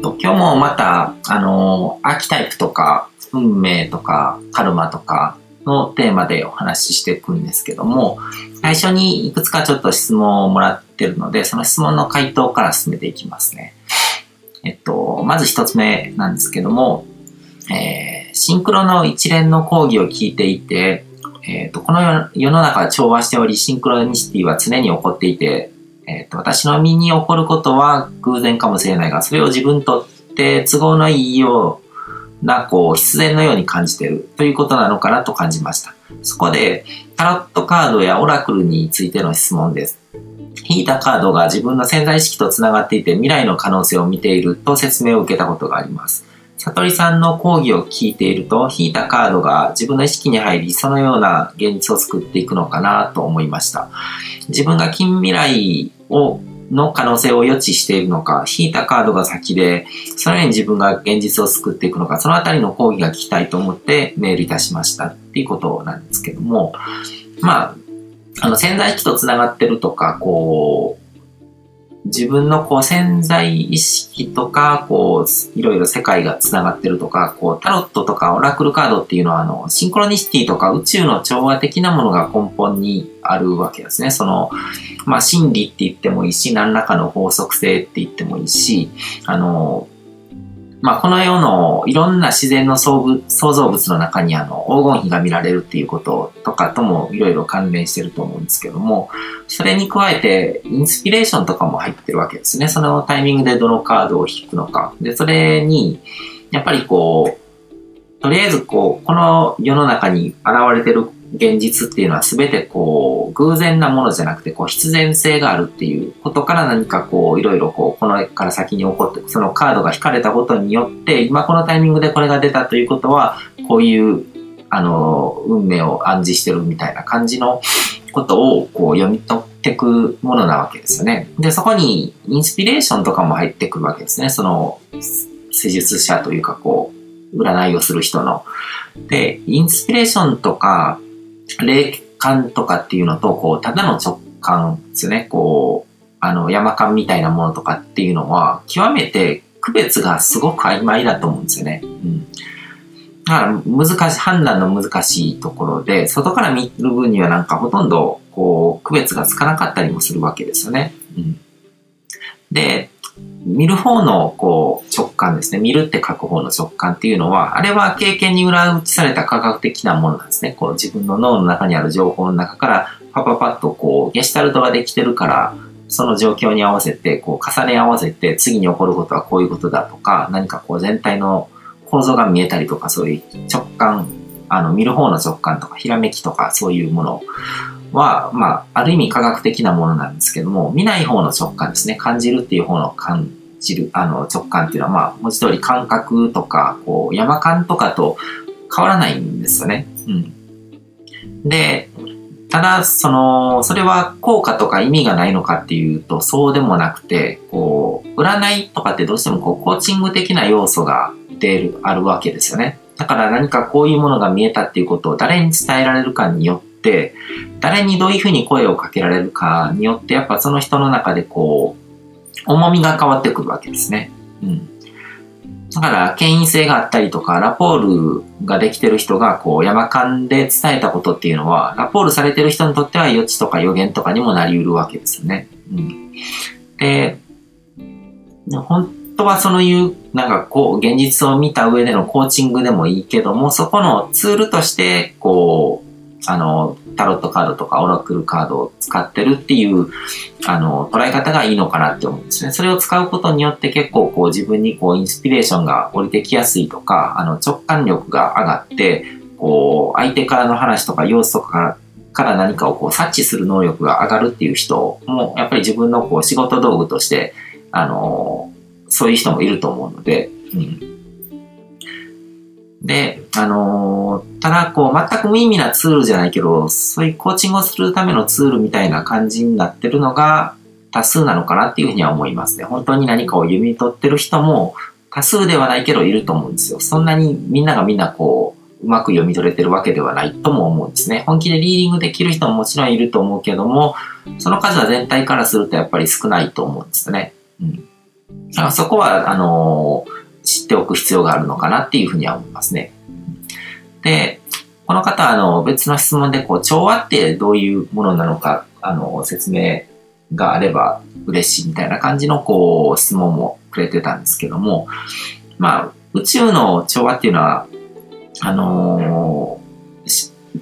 と、今日もまた、あの、アーキタイプとか、運命とか、カルマとかのテーマでお話ししていくんですけども、最初にいくつかちょっと質問をもらってるので、その質問の回答から進めていきますね。えっと、まず一つ目なんですけども、えー、シンクロの一連の講義を聞いていて、えっ、と、この世の中は調和しており、シンクロニシティは常に起こっていて、えっ、と、私の身に起こることは偶然かもしれないが、それを自分にとって都合のいいような、こう、必然のように感じてるということなのかなと感じました。そこで、タロットカードやオラクルについての質問です。引いたカードが自分の潜在意識と繋がっていて未来の可能性を見ていると説明を受けたことがあります。悟りさんの講義を聞いていると、引いたカードが自分の意識に入り、そのような現実を作っていくのかなと思いました。自分が近未来をの可能性を予知しているのか、引いたカードが先で、そのように自分が現実を救っていくのか、そのあたりの講義が聞きたいと思ってメールいたしましたっていうことなんですけども、まあ、あの潜在意識と繋がってるとか、こう、自分のこう潜在意識とか、こう、いろいろ世界が繋がってるとか、こう、タロットとかオラクルカードっていうのは、あの、シンクロニシティとか宇宙の調和的なものが根本にあるわけですね。その、まあ、心理って言ってもいいし、何らかの法則性って言ってもいいし、あの、まあ、この世のいろんな自然の創造物の中にあの黄金比が見られるっていうこととかともいろいろ関連してると思うんですけども、それに加えてインスピレーションとかも入ってるわけですね。そのタイミングでどのカードを引くのか。で、それに、やっぱりこう、とりあえずこう、この世の中に現れてる現実っていうのは全てこう、偶然なものじゃなくて、こう、必然性があるっていうことから何かこう、いろいろこう、この絵から先に起こって、そのカードが引かれたことによって、今このタイミングでこれが出たということは、こういう、あの、運命を暗示してるみたいな感じのことをこう読み取ってくものなわけですよね。で、そこにインスピレーションとかも入ってくるわけですね。その、施術者というかこう、占いをする人の。で、インスピレーションとか、霊感とかっていうのと、こう、ただの直感ですね。こう、あの、山感みたいなものとかっていうのは、極めて区別がすごく曖昧だと思うんですよね。うん。だから難しい、判断の難しいところで、外から見る分にはなんかほとんど、こう、区別がつかなかったりもするわけですよね。うん。で、見る方のこう直感ですね。見るって書く方の直感っていうのは、あれは経験に裏打ちされた科学的なものなんですね。こう自分の脳の中にある情報の中からパパパッとこうゲシュタルトができてるから、その状況に合わせて、こう重ね合わせて次に起こることはこういうことだとか、何かこう全体の構造が見えたりとか、そういう直感、あの見る方の直感とか、ひらめきとかそういうものは、まあ、ある意味科学的なものなんですけども、見ない方の直感ですね。感じるっていう方の感じる、あの、直感っていうのは、まあ、文字通り感覚とか、こう、山感とかと変わらないんですよね。うん。で、ただ、その、それは効果とか意味がないのかっていうと、そうでもなくて、こう、占いとかってどうしてもこう、コーチング的な要素が出る、あるわけですよね。だから何かこういうものが見えたっていうことを誰に伝えられるかによって、誰にどういうふうに声をかけられるかによって、やっぱその人の中でこう、重みが変わってくるわけですね。うん。だから、権威性があったりとか、ラポールができてる人が、こう、山間で伝えたことっていうのは、ラポールされてる人にとっては予知とか予言とかにもなり得るわけですよね。うん。で、本当はそういう、なんかこう、現実を見た上でのコーチングでもいいけども、そこのツールとして、こう、あの、タロットカードとかオラクルカードを使ってるっていう、あの、捉え方がいいのかなって思うんですね。それを使うことによって結構こう自分にこうインスピレーションが降りてきやすいとか、あの、直感力が上がって、こう、相手からの話とか様子とかから何かをこう察知する能力が上がるっていう人も、やっぱり自分のこう仕事道具として、あの、そういう人もいると思うので、うん。で、あのー、ただ、こう、全く無意味なツールじゃないけど、そういうコーチングをするためのツールみたいな感じになってるのが多数なのかなっていうふうには思いますね。本当に何かを読み取ってる人も多数ではないけどいると思うんですよ。そんなにみんながみんなこう、うまく読み取れてるわけではないとも思うんですね。本気でリーディングできる人ももちろんいると思うけども、その数は全体からするとやっぱり少ないと思うんですね。うん。そこは、あの、知ておく必要があるのかなっていうふうには思いますね。で、この方は、あの、別の質問で、こう、調和ってどういうものなのか、あの、説明があれば嬉しいみたいな感じの、こう、質問もくれてたんですけども、まあ、宇宙の調和っていうのは、あの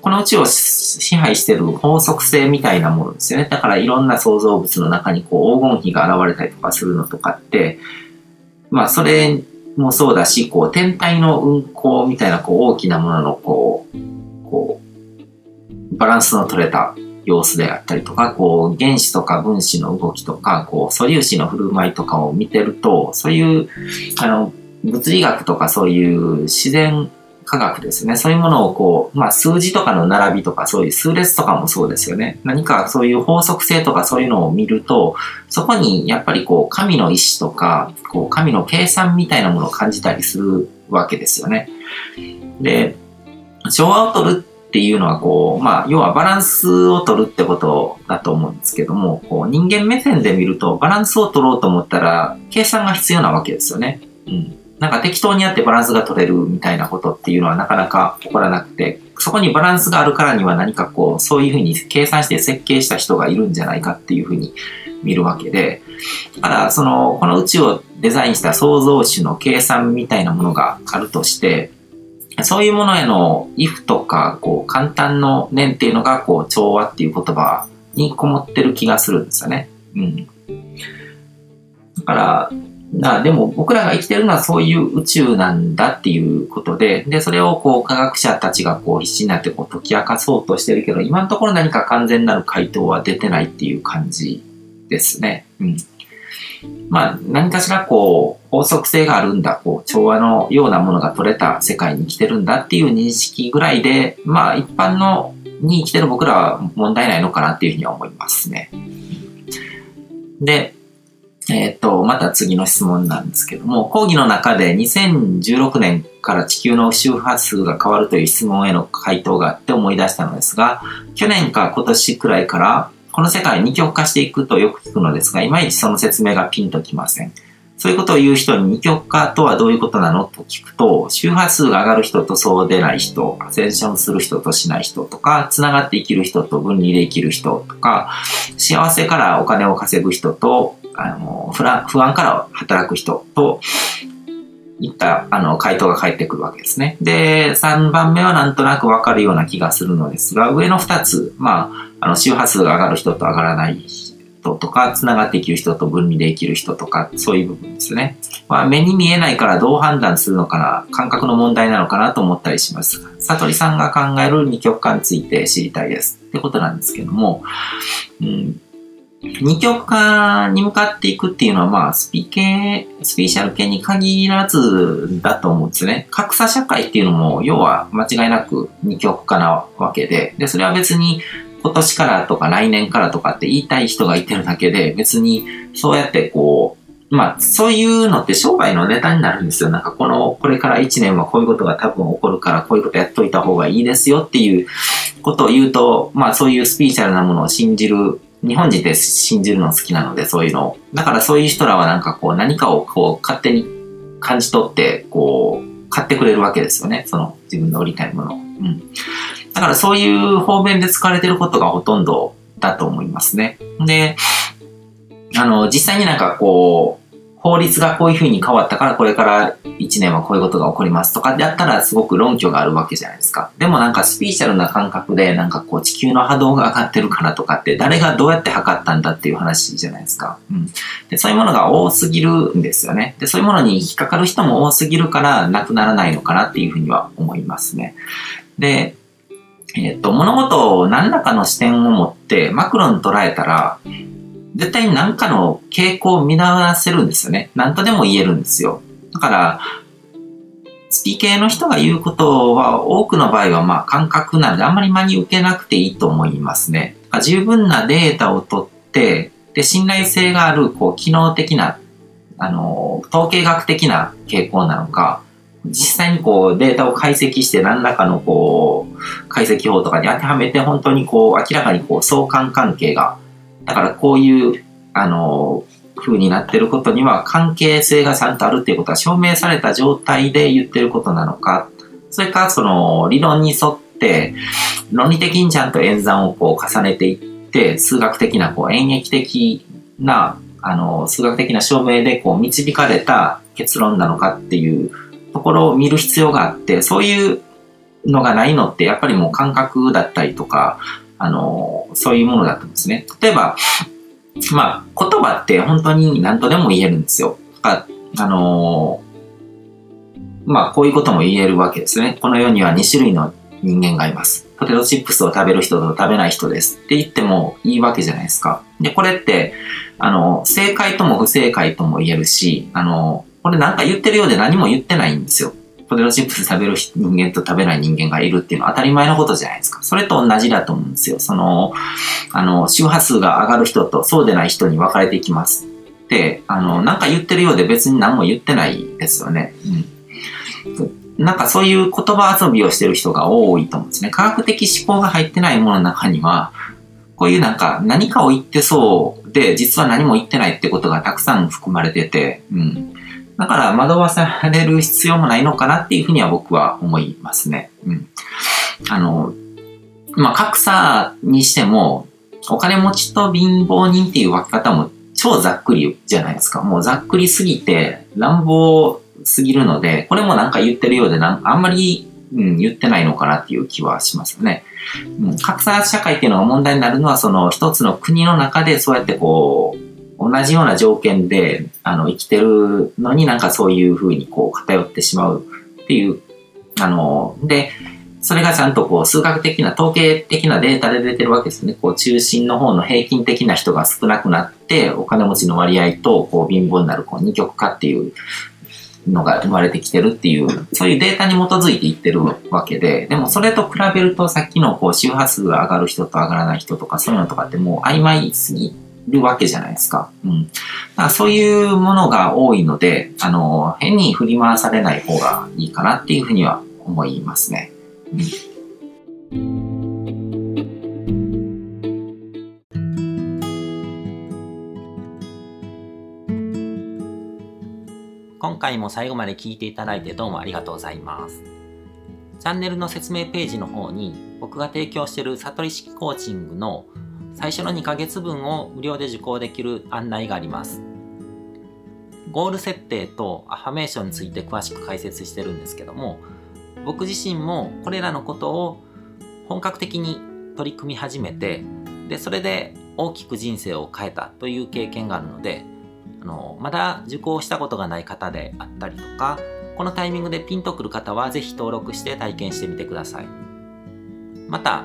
この宇宙を支配してる法則性みたいなものですよね。だからいろんな創造物の中にこう黄金比が現れたりとかするのとかって、まあそれもそうだし、こう天体の運行みたいなこう大きなもののこう、こう、バランスの取れた様子であったりとか、こう原子とか分子の動きとか、こう素粒子の振る舞いとかを見てると、そういう、あの、物理学とかそういう自然科学ですね。そういうものをこう、まあ数字とかの並びとかそういう数列とかもそうですよね。何かそういう法則性とかそういうのを見ると、そこにやっぱりこう神の意志とか、こう神の計算みたいなものを感じたりするわけですよね。で、調和を取るっていうのはこう、まあ要はバランスを取るってことだと思うんですけども、こう人間目線で見るとバランスを取ろうと思ったら計算が必要なわけですよね。うん。なんか適当にやってバランスが取れるみたいなことっていうのはなかなか起こらなくて、そこにバランスがあるからには何かこう、そういうふうに計算して設計した人がいるんじゃないかっていうふうに見るわけで、ただその、この宇宙をデザインした創造主の計算みたいなものがあるとして、そういうものへの if とか、こう、簡単の念っていうのが、こう、調和っていう言葉にこもってる気がするんですよね。うん。だから、なでも僕らが生きてるのはそういう宇宙なんだっていうことで、で、それをこう科学者たちがこう必死になってこう解き明かそうとしてるけど、今のところ何か完全なる回答は出てないっていう感じですね。うん。まあ、何かしらこう、法則性があるんだ、こう、調和のようなものが取れた世界に生きてるんだっていう認識ぐらいで、まあ、一般のに生きてる僕らは問題ないのかなっていうふうには思いますね。で、えっ、ー、と、また次の質問なんですけども、講義の中で2016年から地球の周波数が変わるという質問への回答があって思い出したのですが、去年か今年くらいからこの世界二極化していくとよく聞くのですが、いまいちその説明がピンときません。そういうことを言う人に二極化とはどういうことなのと聞くと、周波数が上がる人とそうでない人、アセンションする人としない人とか、繋がって生きる人と分離で生きる人とか、幸せからお金を稼ぐ人とあの不安から働く人といったあの回答が返ってくるわけですね。で、3番目はなんとなくわかるような気がするのですが、上の2つ、まあ、あの周波数が上がる人と上がらない人とか、つながって生きる人と分離できる人とか、そういう部分ですね。まあ、目に見えないからどう判断するのかな、感覚の問題なのかなと思ったりします。悟りさんが考える二極化について知りたいです。ってことなんですけども、うん二極化に向かっていくっていうのは、まあ、スピ系、スピーシャル系に限らずだと思うんですね。格差社会っていうのも、要は間違いなく二極化なわけで、で、それは別に今年からとか来年からとかって言いたい人がいてるだけで、別にそうやってこう、まあ、そういうのって商売のネタになるんですよ。なんかこの、これから1年はこういうことが多分起こるから、こういうことやっといた方がいいですよっていうことを言うと、まあそういうスピーチャルなものを信じる日本人って信じるの好きなので、そういうのを。だからそういう人らはなんかこう何かをこう勝手に感じ取って、こう、買ってくれるわけですよね。その自分の売りたいものを。うん。だからそういう方面で使われてることがほとんどだと思いますね。で、あの、実際になんかこう、法律がこういう風に変わったからこれから1年はこういうことが起こりますとかであったらすごく論拠があるわけじゃないですか。でもなんかスピーチャルな感覚でなんかこう地球の波動が上がってるからとかって誰がどうやって測ったんだっていう話じゃないですか。うん。で、そういうものが多すぎるんですよね。で、そういうものに引っかかる人も多すぎるからなくならないのかなっていうふうには思いますね。で、えっ、と、物事を何らかの視点を持ってマクロン捉えたら、絶対に何かの傾向を見直せるんですよね。何とでも言えるんですよ。だから、スピ系の人が言うことは多くの場合はまあ感覚なのであんまり真に受けなくていいと思いますね。十分なデータを取って、で、信頼性がある、こう、機能的な、あの、統計学的な傾向なのか、実際にこうデータを解析して何らかのこう解析法とかに当てはめて本当にこう明らかにこう相関関係がだからこういう、あの、風になってることには関係性がちゃんとあるっていうことは証明された状態で言ってることなのか、それかその理論に沿って論理的にちゃんと演算をこう重ねていって、数学的なこう演劇的な、あの、数学的な証明でこう導かれた結論なのかっていうところを見る必要があって、そういうのがないのってやっぱりもう感覚だったりとか、あの、そういうものだと思うんですね。例えば、まあ、言葉って本当に何とでも言えるんですよ。あのまあ、こういうことも言えるわけですね。この世には2種類の人間がいます。ポテトチップスを食べる人と食べない人ですって言ってもいいわけじゃないですか。で、これって、あの、正解とも不正解とも言えるし、あの、これなんか言ってるようで何も言ってないんですよ。ポテトチップス食べる人間と食べない人間がいるっていうのは当たり前のことじゃないですか。それと同じだと思うんですよ。その、あの、周波数が上がる人とそうでない人に分かれていきます。で、あの、なんか言ってるようで別に何も言ってないですよね。うん。なんかそういう言葉遊びをしてる人が多いと思うんですね。科学的思考が入ってないものの中には、こういうなんか何かを言ってそうで、実は何も言ってないってことがたくさん含まれてて、うん。だから惑わされる必要もないのかなっていうふうには僕は思いますね。うん。あの、まあ、格差にしても、お金持ちと貧乏人っていう分け方も超ざっくりじゃないですか。もうざっくりすぎて乱暴すぎるので、これもなんか言ってるようでなんあんまり、うん、言ってないのかなっていう気はしますよね。うん、格差社会っていうのが問題になるのは、その一つの国の中でそうやってこう、同じような条件であの生きてるのになんかそういうふうにこう偏ってしまうっていう、あの、で、それがちゃんとこう数学的な統計的なデータで出てるわけですね。こう中心の方の平均的な人が少なくなってお金持ちの割合とこう貧乏になるこう二極化っていうのが生まれてきてるっていう、そういうデータに基づいていってるわけで、でもそれと比べるとさっきのこう周波数が上がる人と上がらない人とかそういうのとかってもう曖昧すぎるわけじゃないですか。うん。だからそういうものが多いので、あの、変に振り回されない方がいいかなっていうふうには思いますね。うん今回も最後まで聞いていただいてどうもありがとうございます。チャンネルの説明ページの方に僕が提供している悟り式コーチングの最初の2ヶ月分を無料で受講できる案内があります。ゴール設定とアファメーションについて詳しく解説してるんですけども、僕自身もこれらのことを本格的に取り組み始めて、で、それで大きく人生を変えたという経験があるので、あのまだ受講したことがない方であったりとかこのタイミングでピンとくる方はぜひ登録して体験してみてくださいまた